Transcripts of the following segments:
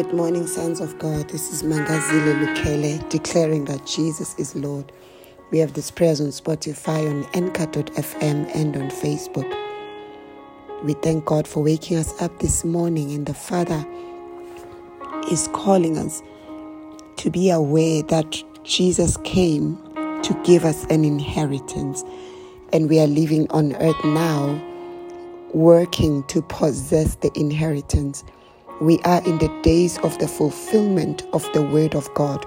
Good morning, sons of God. This is Mangazile Lukele declaring that Jesus is Lord. We have this prayers on Spotify, on Anchor.fm, and on Facebook. We thank God for waking us up this morning, and the Father is calling us to be aware that Jesus came to give us an inheritance, and we are living on earth now, working to possess the inheritance. We are in the days of the fulfillment of the Word of God.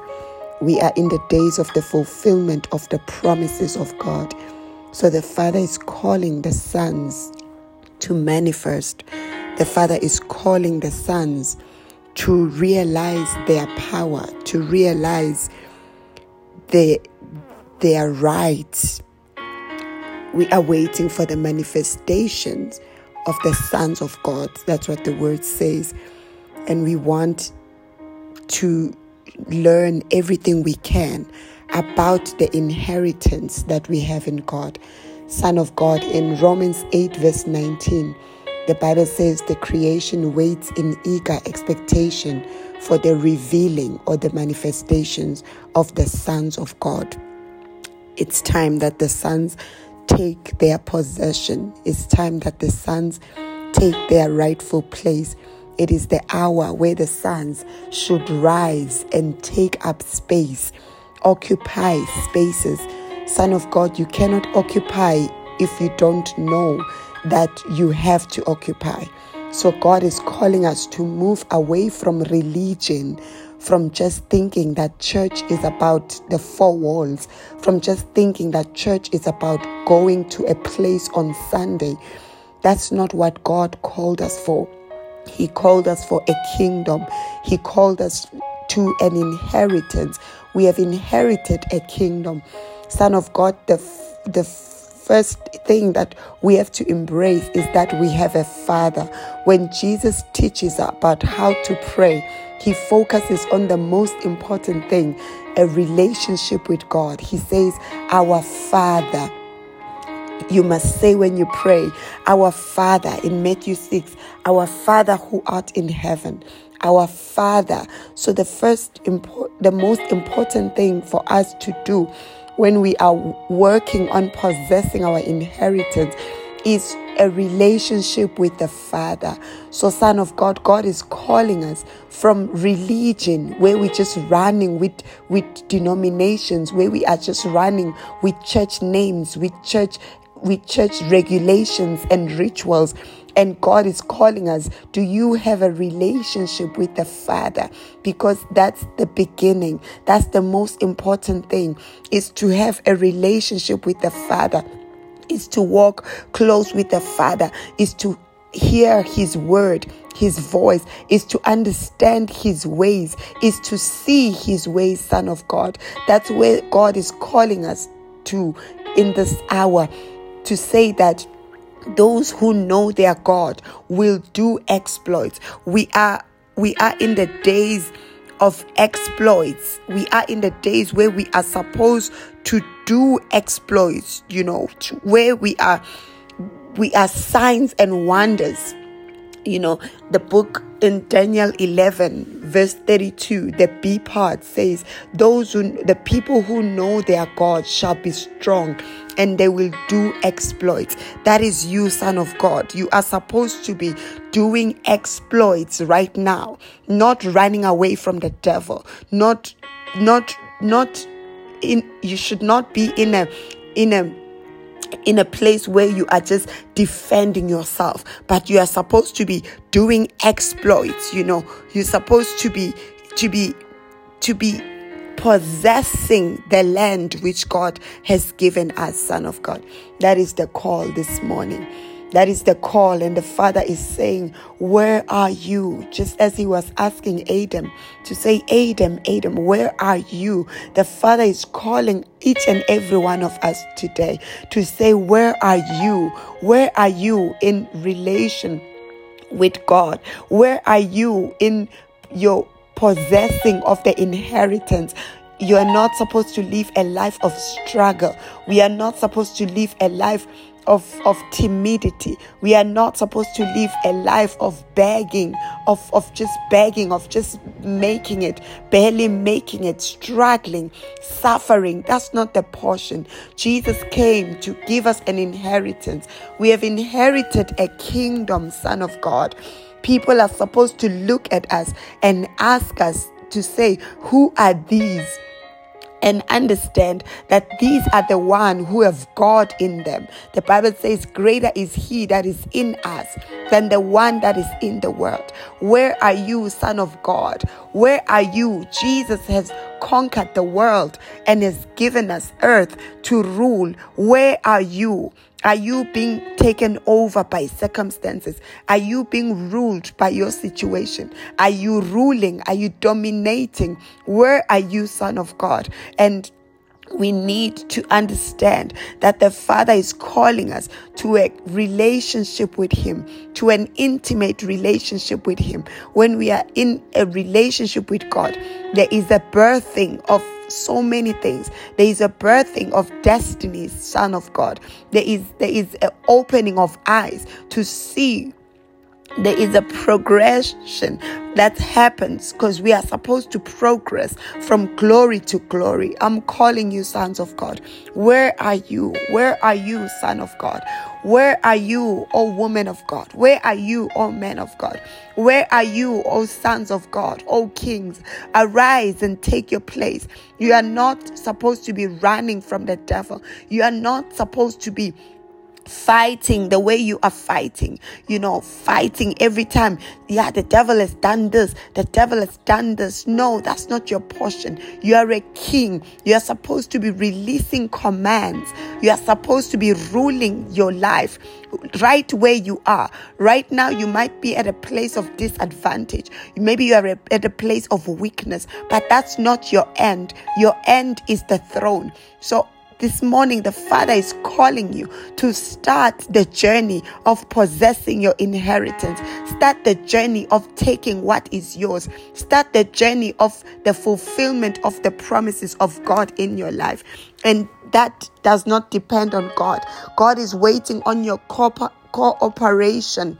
We are in the days of the fulfillment of the promises of God. So the Father is calling the sons to manifest. The Father is calling the sons to realize their power, to realize their, their rights. We are waiting for the manifestations of the sons of God. That's what the word says and we want to learn everything we can about the inheritance that we have in God. Son of God, in Romans 8, verse 19, the Bible says the creation waits in eager expectation for the revealing or the manifestations of the sons of God. It's time that the sons take their possession. It's time that the sons take their rightful place it is the hour where the sons should rise and take up space, occupy spaces. Son of God, you cannot occupy if you don't know that you have to occupy. So God is calling us to move away from religion, from just thinking that church is about the four walls, from just thinking that church is about going to a place on Sunday. That's not what God called us for. He called us for a kingdom. He called us to an inheritance. We have inherited a kingdom. Son of God, the, the first thing that we have to embrace is that we have a father. When Jesus teaches about how to pray, he focuses on the most important thing a relationship with God. He says, Our Father you must say when you pray, Our Father in Matthew 6, Our Father who art in heaven. Our Father. So the first the most important thing for us to do when we are working on possessing our inheritance is a relationship with the Father. So, Son of God, God is calling us from religion, where we're just running with, with denominations, where we are just running with church names, with church with church regulations and rituals. And God is calling us, do you have a relationship with the Father? Because that's the beginning. That's the most important thing is to have a relationship with the Father. Is to walk close with the Father, is to hear his word, his voice, is to understand his ways, is to see his ways, Son of God. That's where God is calling us to in this hour to say that those who know their God will do exploits. We are we are in the days of exploits. We are in the days where we are supposed to do exploits, you know, where we are we are signs and wonders. You know, the book in Daniel 11, verse 32, the B part says, Those who, the people who know their God shall be strong and they will do exploits. That is you, Son of God. You are supposed to be doing exploits right now, not running away from the devil, not, not, not in, you should not be in a, in a, in a place where you are just defending yourself, but you are supposed to be doing exploits. You know, you're supposed to be, to be, to be possessing the land which God has given us, Son of God. That is the call this morning. That is the call, and the Father is saying, Where are you? Just as He was asking Adam to say, Adam, Adam, where are you? The Father is calling each and every one of us today to say, Where are you? Where are you in relation with God? Where are you in your possessing of the inheritance? You are not supposed to live a life of struggle. We are not supposed to live a life of, of timidity. We are not supposed to live a life of begging, of, of just begging, of just making it, barely making it, struggling, suffering. That's not the portion. Jesus came to give us an inheritance. We have inherited a kingdom, Son of God. People are supposed to look at us and ask us to say, Who are these? And understand that these are the one who have God in them. The Bible says, Greater is he that is in us than the one that is in the world. Where are you, Son of God? Where are you? Jesus has conquered the world and has given us earth to rule. Where are you? Are you being taken over by circumstances? Are you being ruled by your situation? Are you ruling? Are you dominating? Where are you, Son of God? And we need to understand that the Father is calling us to a relationship with Him, to an intimate relationship with Him. When we are in a relationship with God, there is a birthing of so many things. There is a birthing of destinies, Son of God. There is there is an opening of eyes to see there is a progression that happens because we are supposed to progress from glory to glory. I'm calling you, sons of God. Where are you? Where are you, son of God? Where are you, O woman of God? Where are you, O men of God? Where are you, O sons of God, O kings? Arise and take your place. You are not supposed to be running from the devil. You are not supposed to be fighting the way you are fighting, you know, fighting every time. Yeah, the devil has done this, the devil has done this. No, that's not your portion. You are a king. You are supposed to be releasing commands. You are supposed to be ruling your life right where you are. Right now, you might be at a place of disadvantage. Maybe you are at a place of weakness, but that's not your end. Your end is the throne. So this morning, the Father is calling you to start the journey of possessing your inheritance. Start the journey of taking what is yours. Start the journey of the fulfillment of the promises of God in your life. And that does not depend on God. God is waiting on your cooperation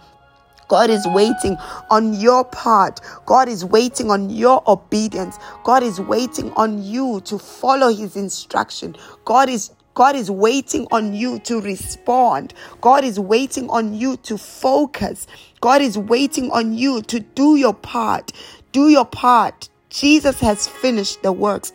God is waiting on your part. God is waiting on your obedience. God is waiting on you to follow his instruction. God is God is waiting on you to respond. God is waiting on you to focus. God is waiting on you to do your part. Do your part. Jesus has finished the works.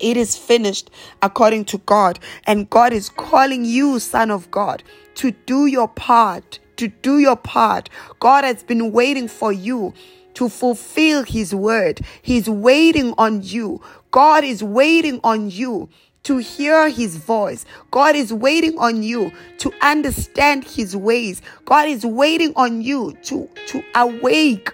It is finished according to God. And God is calling you, Son of God, to do your part to do your part. God has been waiting for you to fulfill His word. He's waiting on you. God is waiting on you to hear his voice. God is waiting on you to understand his ways. God is waiting on you to, to awake.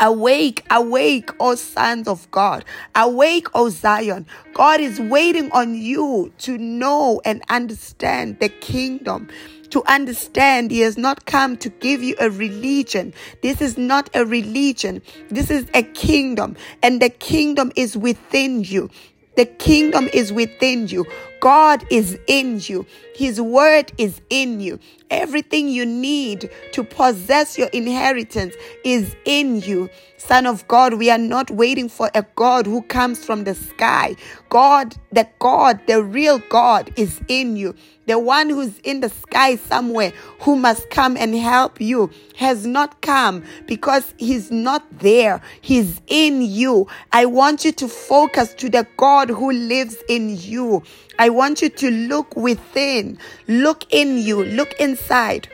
Awake, awake, O sons of God. Awake, O Zion. God is waiting on you to know and understand the kingdom to understand he has not come to give you a religion. This is not a religion. This is a kingdom and the kingdom is within you. The kingdom is within you. God is in you. His word is in you. Everything you need to possess your inheritance is in you. Son of God, we are not waiting for a God who comes from the sky. God, the God, the real God is in you. The one who's in the sky somewhere who must come and help you has not come because he's not there. He's in you. I want you to focus to the God who lives in you. I want you to look within, look in you, look inside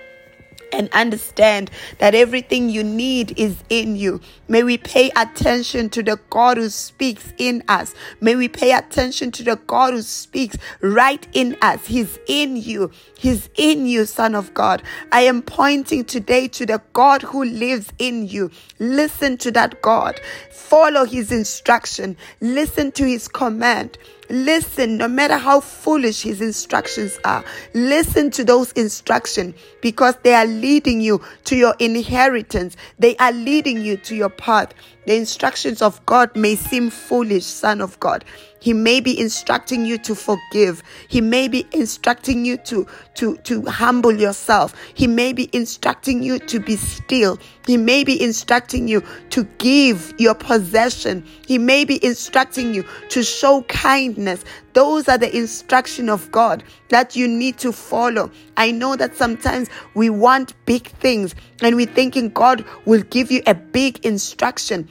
and understand that everything you need is in you. May we pay attention to the God who speaks in us. May we pay attention to the God who speaks right in us. He's in you. He's in you, Son of God. I am pointing today to the God who lives in you. Listen to that God. Follow his instruction. Listen to his command. Listen, no matter how foolish his instructions are, listen to those instructions because they are leading you to your inheritance. They are leading you to your path. The instructions of God may seem foolish, son of God. He may be instructing you to forgive. He may be instructing you to, to, to humble yourself. He may be instructing you to be still. He may be instructing you to give your possession. He may be instructing you to show kindness. Those are the instruction of God that you need to follow. I know that sometimes we want big things and we're thinking God will give you a big instruction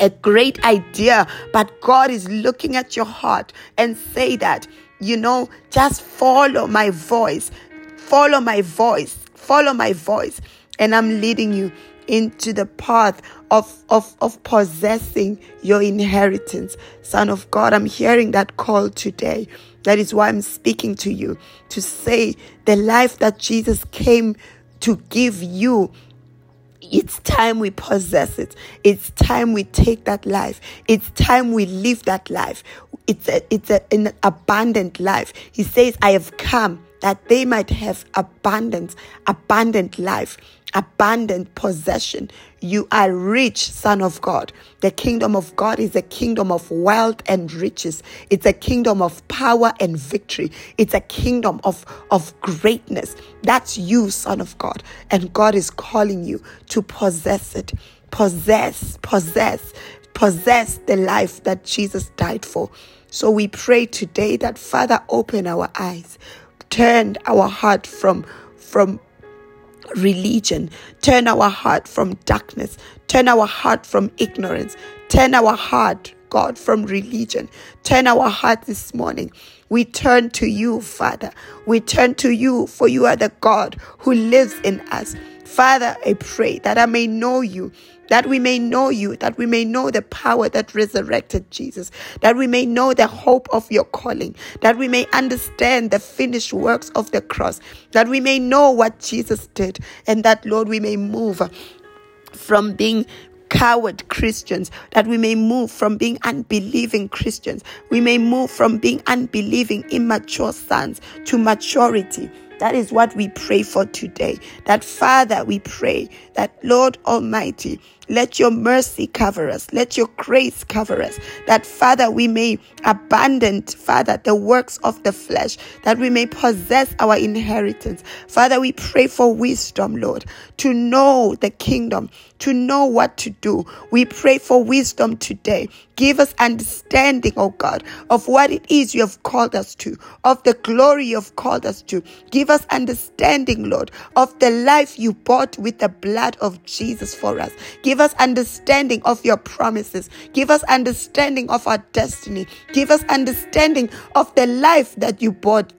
a great idea, but God is looking at your heart and say that, you know, just follow my voice, follow my voice, follow my voice, and I'm leading you into the path of, of, of possessing your inheritance. Son of God, I'm hearing that call today. That is why I'm speaking to you to say the life that Jesus came to give you it's time we possess it. It's time we take that life. It's time we live that life. It's a, it's a, an abundant life. He says, I have come that they might have abundance, abundant life, abundant possession. You are rich, son of God. The kingdom of God is a kingdom of wealth and riches. It's a kingdom of power and victory. It's a kingdom of, of greatness. That's you, son of God. And God is calling you to possess it. Possess, possess, possess the life that Jesus died for. So we pray today that Father, open our eyes turn our heart from from religion turn our heart from darkness turn our heart from ignorance turn our heart god from religion. Turn our heart this morning. We turn to you father. We turn to you for you are the god who lives in us. Father i pray that i may know you that we may know you, that we may know the power that resurrected Jesus, that we may know the hope of your calling, that we may understand the finished works of the cross, that we may know what Jesus did, and that, Lord, we may move from being coward Christians, that we may move from being unbelieving Christians, we may move from being unbelieving, immature sons to maturity that is what we pray for today. That Father, we pray that Lord Almighty, let your mercy cover us. Let your grace cover us. That Father, we may abandon, Father, the works of the flesh, that we may possess our inheritance. Father, we pray for wisdom, Lord, to know the kingdom, to know what to do. We pray for wisdom today. Give us understanding, oh God, of what it is you have called us to, of the glory you have called us to. Give us understanding, Lord, of the life you bought with the blood of Jesus for us. Give us understanding of your promises. Give us understanding of our destiny. Give us understanding of the life that you bought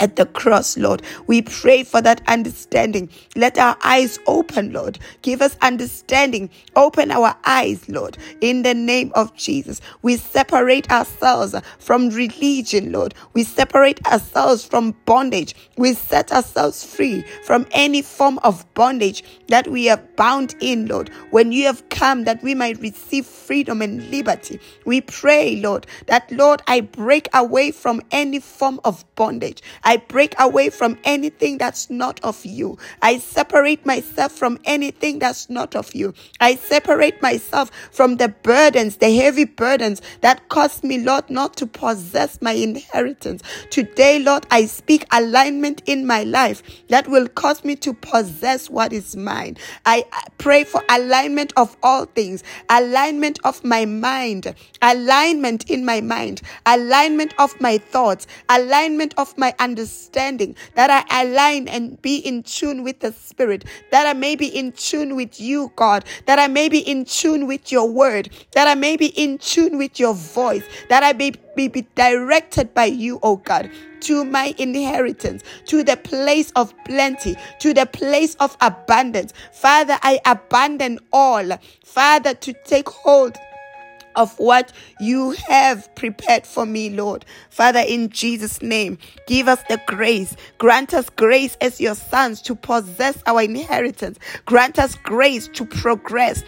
at the cross, Lord. We pray for that understanding. Let our eyes open, Lord. Give us understanding. Open our eyes, Lord, in the name of Jesus. We separate ourselves from religion, Lord. We separate ourselves from bondage. We set ourselves free from any form of bondage that we are bound in, Lord. When you have come that we might receive freedom and liberty, we pray, Lord, that, Lord, I break away from any form of bondage. I break away from anything that's not of you. I separate myself from anything that's not of you. I separate myself from the burdens, the heavy burdens that cause me, Lord, not to possess my inheritance. Today, Lord, I speak alignment in my life that will cause me to possess what is mine. I pray for alignment of all things, alignment of my mind, alignment in my mind, alignment of my thoughts, alignment of my understanding understanding, that I align and be in tune with the Spirit, that I may be in tune with you, God, that I may be in tune with your word, that I may be in tune with your voice, that I may be, be directed by you, oh God to my inheritance, to the place of plenty, to the place of abundance. Father, I abandon all, Father, to take hold of what you have prepared for me, Lord. Father, in Jesus' name, give us the grace. Grant us grace as your sons to possess our inheritance. Grant us grace to progress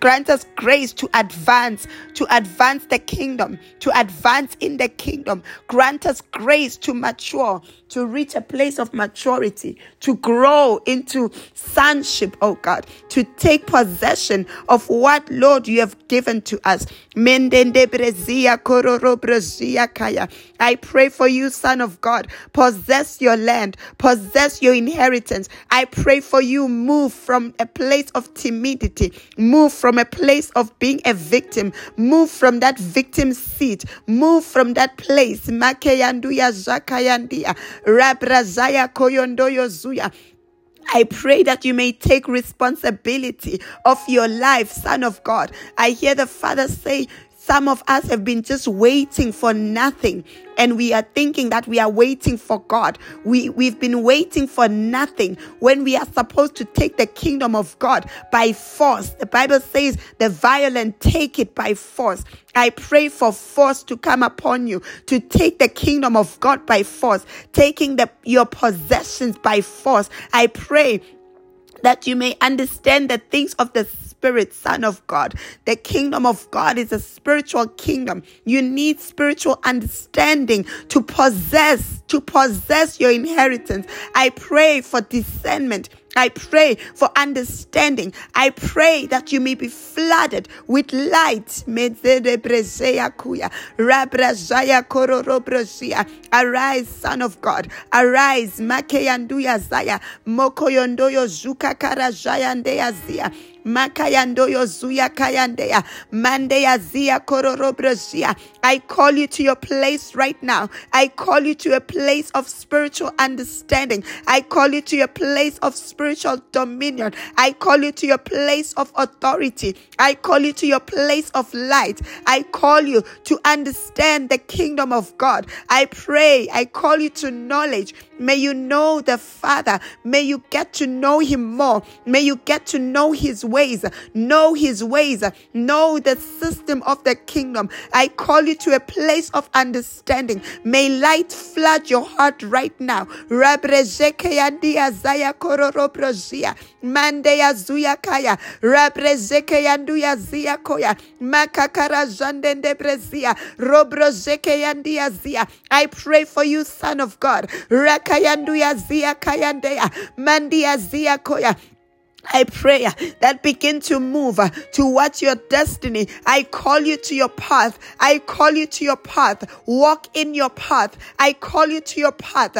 grant us grace to advance, to advance the kingdom, to advance in the kingdom. Grant us grace to mature, to reach a place of maturity, to grow into sonship, oh God, to take possession of what, Lord, you have given to us. I pray for you, Son of God. Possess your land, possess your inheritance. I pray for you, move from a place of timidity, move from a place of being a victim, move from that victim seat, move from that place. Makeyanduya Zakayandia, Rabrazaya Koyondoyo Zuya. I pray that you may take responsibility of your life, Son of God. I hear the Father say, some of us have been just waiting for nothing and we are thinking that we are waiting for God. We, we've been waiting for nothing when we are supposed to take the kingdom of God by force. The Bible says the violent take it by force. I pray for force to come upon you to take the kingdom of God by force, taking the, your possessions by force. I pray that you may understand the things of the Spirit, Son of God. The kingdom of God is a spiritual kingdom. You need spiritual understanding to possess, to possess your inheritance. I pray for discernment I pray for understanding. I pray that you may be flooded with light. Arise, Son of God. Arise. Makeyanduya Zaya. Mokoyondoyo Zuka Karajayandeya Zia. Makayandoyo Zuya Kayandeya. Mandeya Zia Kororobrozia. I call you to your place right now. I call you to a place of spiritual understanding. I call you to your place of spiritual dominion. I call you to your place of authority. I call you to your place of light. I call you to understand the kingdom of God. I pray. I call you to knowledge. May you know the Father. May you get to know Him more. May you get to know His ways. Know His ways. Know the system of the kingdom. I call you to a place of understanding. May light flood your heart right now. I pray for you, Son of God. Rakayanduya zia kayandeya. Mandia zia koya. I pray that begin to move towards your destiny. I call you to your path. I call you to your path. Walk in your path. I call you to your path.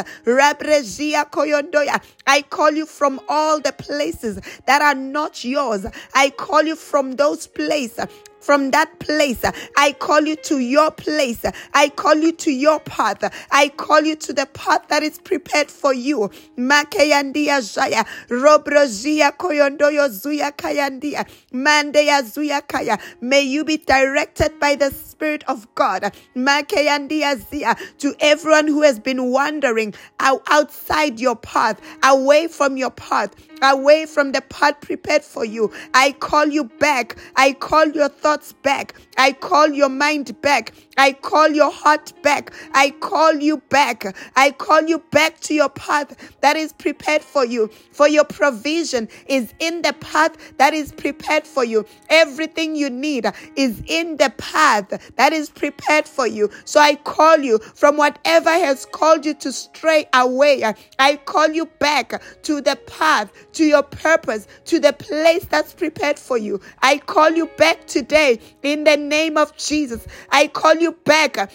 I call you from all the places that are not yours. I call you from those places from that place. I call you to your place. I call you to your path. I call you to the path that is prepared for you. Makeyandia Zaya, Robrozia Koyondoyo Zuya Kayandia, Mandeya Zuya Kaya. May you be directed by the Spirit of God. Makeyandia Zia, to everyone who has been wandering outside your path, away from your path away from the path prepared for you. I call you back. I call your thoughts back. I call your mind back. I call your heart back. I call you back. I call you back to your path that is prepared for you. For your provision is in the path that is prepared for you. Everything you need is in the path that is prepared for you. So I call you from whatever has called you to stray away. I call you back to the path, to your purpose, to the place that's prepared for you. I call you back today in the name of Jesus. I call you back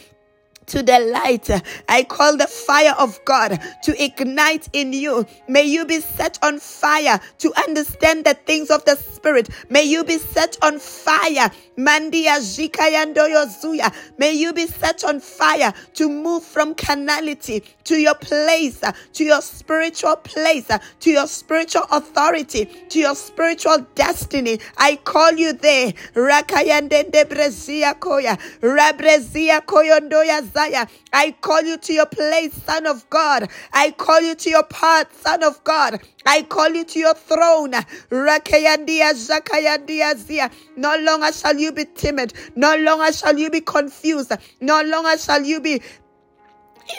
to the light. I call the fire of God to ignite in you. May you be set on fire to understand the things of the Spirit. May you be set on fire. Mandia Zuya. May you be set on fire to move from carnality to your place, to your spiritual place, to your spiritual authority, to your spiritual destiny. I call you there. Rakayande Debrezia Koya. Rabrezia Koyondoya Messiah. I call you to your place, Son of God. I call you to your path, Son of God. I call you to your throne. No longer shall you be timid. No longer shall you be confused. No longer shall you be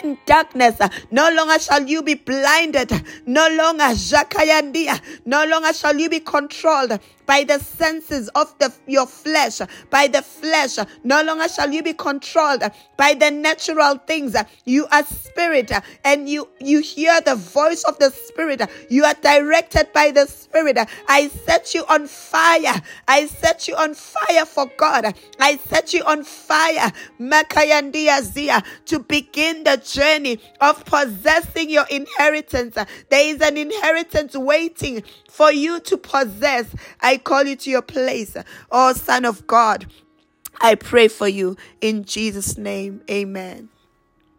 in darkness. No longer shall you be blinded. No longer. No longer shall you be controlled by the senses of the, your flesh, by the flesh. No longer shall you be controlled by the natural things. You are spirit and you, you hear the voice of the spirit. You are directed by the spirit. I set you on fire. I set you on fire for God. I set you on fire, Makayandia to begin the journey of possessing your inheritance. There is an inheritance waiting for you to possess. I call you to your place, oh Son of God. I pray for you in Jesus' name. Amen.